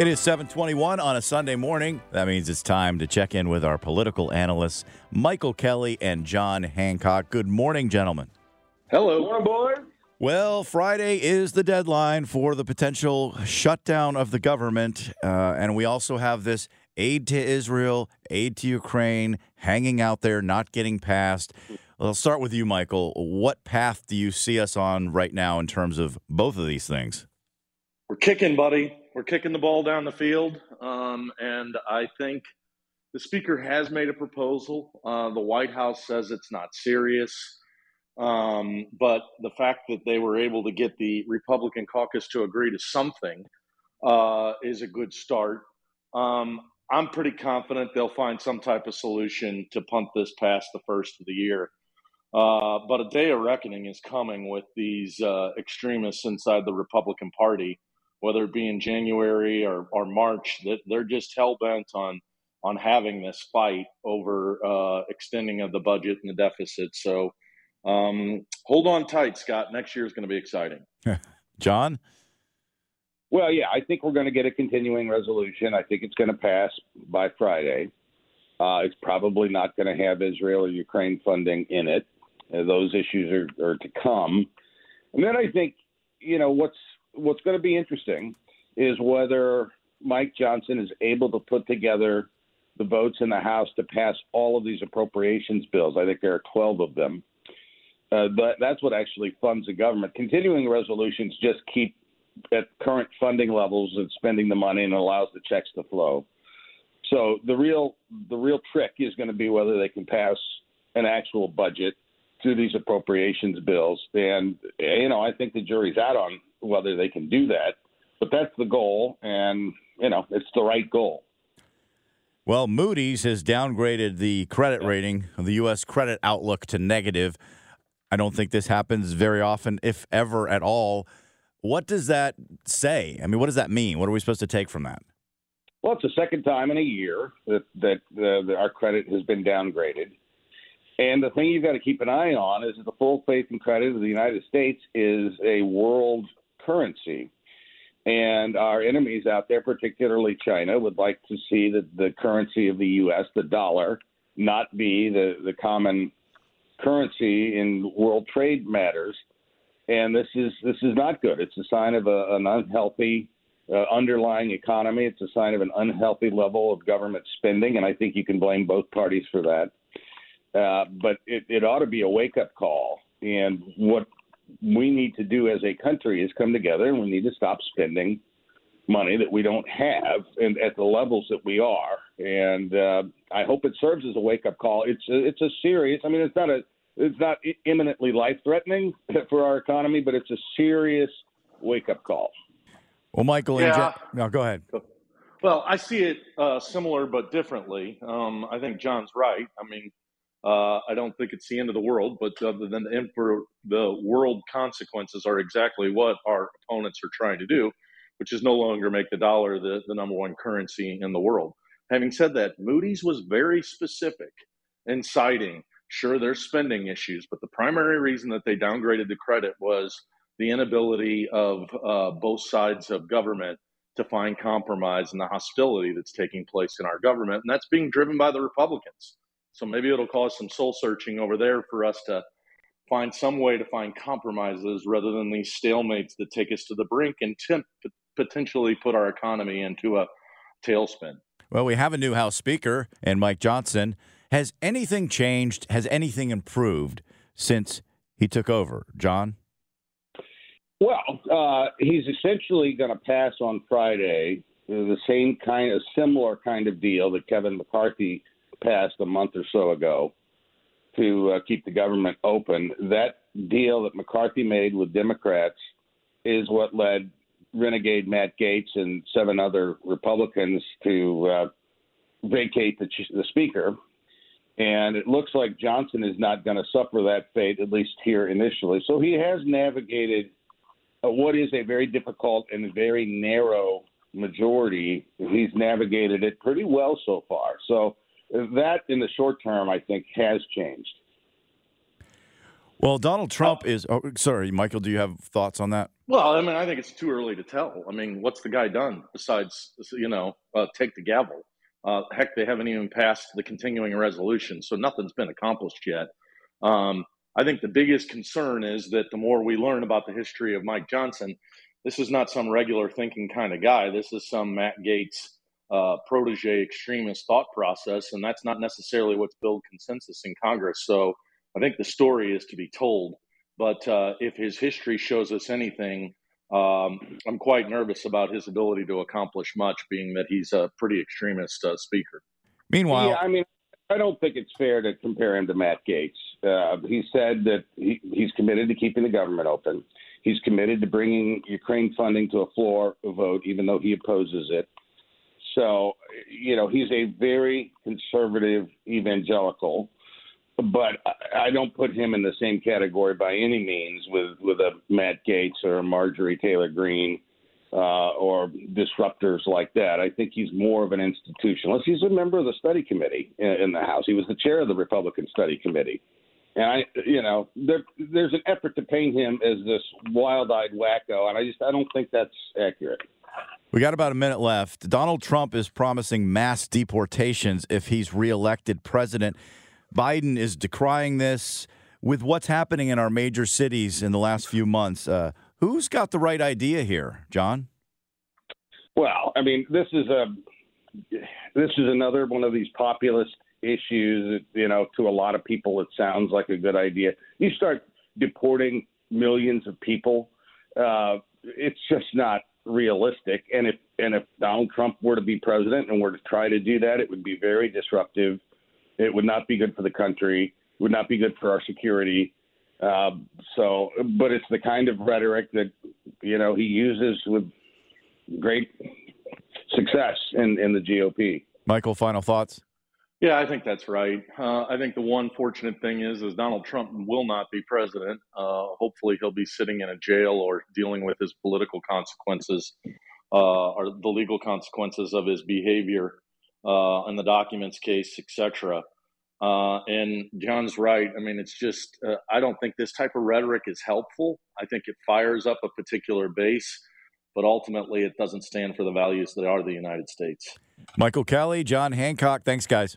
It is 721 on a Sunday morning. That means it's time to check in with our political analysts, Michael Kelley and John Hancock. Good morning, gentlemen. Hello. Morning, boy. Well, Friday is the deadline for the potential shutdown of the government. Uh, and we also have this aid to Israel, aid to Ukraine hanging out there, not getting passed. I'll start with you, Michael. What path do you see us on right now in terms of both of these things? We're kicking, buddy. We're kicking the ball down the field. Um, and I think the speaker has made a proposal. Uh, the White House says it's not serious. Um, but the fact that they were able to get the Republican caucus to agree to something uh, is a good start. Um, I'm pretty confident they'll find some type of solution to punt this past the first of the year. Uh, but a day of reckoning is coming with these uh, extremists inside the Republican Party, whether it be in January or, or March. That they're just hell bent on on having this fight over uh, extending of the budget and the deficit. So um, hold on tight, Scott. Next year is going to be exciting. John. Well, yeah, I think we're going to get a continuing resolution. I think it's going to pass by Friday. Uh, it's probably not going to have Israel or Ukraine funding in it. Uh, those issues are, are to come. And then I think, you know, what's what's going to be interesting is whether Mike Johnson is able to put together the votes in the House to pass all of these appropriations bills. I think there are 12 of them. Uh, but that's what actually funds the government. Continuing resolutions just keep at current funding levels and spending the money and allows the checks to flow. So the real the real trick is going to be whether they can pass an actual budget through these appropriations bills. And you know, I think the jury's out on whether they can do that. But that's the goal, and you know, it's the right goal. Well, Moody's has downgraded the credit rating of the U.S. credit outlook to negative. I don't think this happens very often, if ever at all. What does that say? I mean, what does that mean? What are we supposed to take from that? Well, it's the second time in a year that that, uh, that our credit has been downgraded. And the thing you've got to keep an eye on is that the full faith and credit of the United States is a world currency. And our enemies out there, particularly China, would like to see that the currency of the U.S., the dollar, not be the, the common currency in world trade matters and this is this is not good. It's a sign of a, an unhealthy uh, underlying economy. It's a sign of an unhealthy level of government spending, and I think you can blame both parties for that. Uh, but it, it ought to be a wake up call. And what we need to do as a country is come together, and we need to stop spending money that we don't have and at the levels that we are. And uh, I hope it serves as a wake up call. It's a, it's a serious. I mean, it's not a it's not imminently life threatening for our economy, but it's a serious wake up call. Well, Michael, yeah. no, go ahead. Well, I see it uh, similar but differently. Um, I think John's right. I mean, uh, I don't think it's the end of the world, but other than the, the world consequences are exactly what our opponents are trying to do, which is no longer make the dollar the, the number one currency in the world. Having said that, Moody's was very specific in citing Sure, there's spending issues, but the primary reason that they downgraded the credit was the inability of uh, both sides of government to find compromise and the hostility that's taking place in our government. And that's being driven by the Republicans. So maybe it'll cause some soul searching over there for us to find some way to find compromises rather than these stalemates that take us to the brink and temp- potentially put our economy into a tailspin. Well, we have a new House Speaker and Mike Johnson. Has anything changed? Has anything improved since he took over? John? Well, uh, he's essentially going to pass on Friday the same kind of similar kind of deal that Kevin McCarthy passed a month or so ago to uh, keep the government open. That deal that McCarthy made with Democrats is what led renegade Matt Gaetz and seven other Republicans to uh, vacate the, the speaker. And it looks like Johnson is not going to suffer that fate, at least here initially. So he has navigated what is a very difficult and very narrow majority. He's navigated it pretty well so far. So that, in the short term, I think has changed. Well, Donald Trump is. Oh, sorry, Michael. Do you have thoughts on that? Well, I mean, I think it's too early to tell. I mean, what's the guy done besides, you know, uh, take the gavel? Uh, heck, they haven't even passed the continuing resolution, so nothing's been accomplished yet. Um, I think the biggest concern is that the more we learn about the history of Mike Johnson, this is not some regular thinking kind of guy. This is some Matt Gaetz uh, protege extremist thought process, and that's not necessarily what's built consensus in Congress. So I think the story is to be told. But uh, if his history shows us anything, um, I'm quite nervous about his ability to accomplish much, being that he's a pretty extremist uh, speaker. Meanwhile, yeah, I mean, I don't think it's fair to compare him to Matt Gaetz. Uh, he said that he, he's committed to keeping the government open. He's committed to bringing Ukraine funding to a floor vote, even though he opposes it. So, you know, he's a very conservative evangelical but I don't put him in the same category by any means with with a Matt Gaetz or a Marjorie Taylor Greene uh, or disruptors like that. I think he's more of an institutionalist. He's a member of the study committee in the House. He was the chair of the Republican study committee. And I, you know, there, there's an effort to paint him as this wild-eyed wacko, and I just I don't think that's accurate. We got about a minute left. Donald Trump is promising mass deportations if he's reelected president. Biden is decrying this with what's happening in our major cities in the last few months. Uh, who's got the right idea here, John? Well, I mean, this is a this is another one of these populist issues. You know, to a lot of people, it sounds like a good idea. You start deporting millions of people, uh, it's just not realistic. And if and if Donald Trump were to be president and were to try to do that, it would be very disruptive it would not be good for the country. It would not be good for our security. Um, so, but it's the kind of rhetoric that you know he uses with great success in in the GOP. Michael, final thoughts. Yeah, I think that's right. Uh, I think the one fortunate thing is, is Donald Trump will not be president. Uh, hopefully, he'll be sitting in a jail or dealing with his political consequences uh, or the legal consequences of his behavior uh, in the documents case, etc. Uh, and John's right. I mean, it's just, uh, I don't think this type of rhetoric is helpful. I think it fires up a particular base, but ultimately it doesn't stand for the values that are the United States. Michael Kelley, John Hancock, thanks, guys.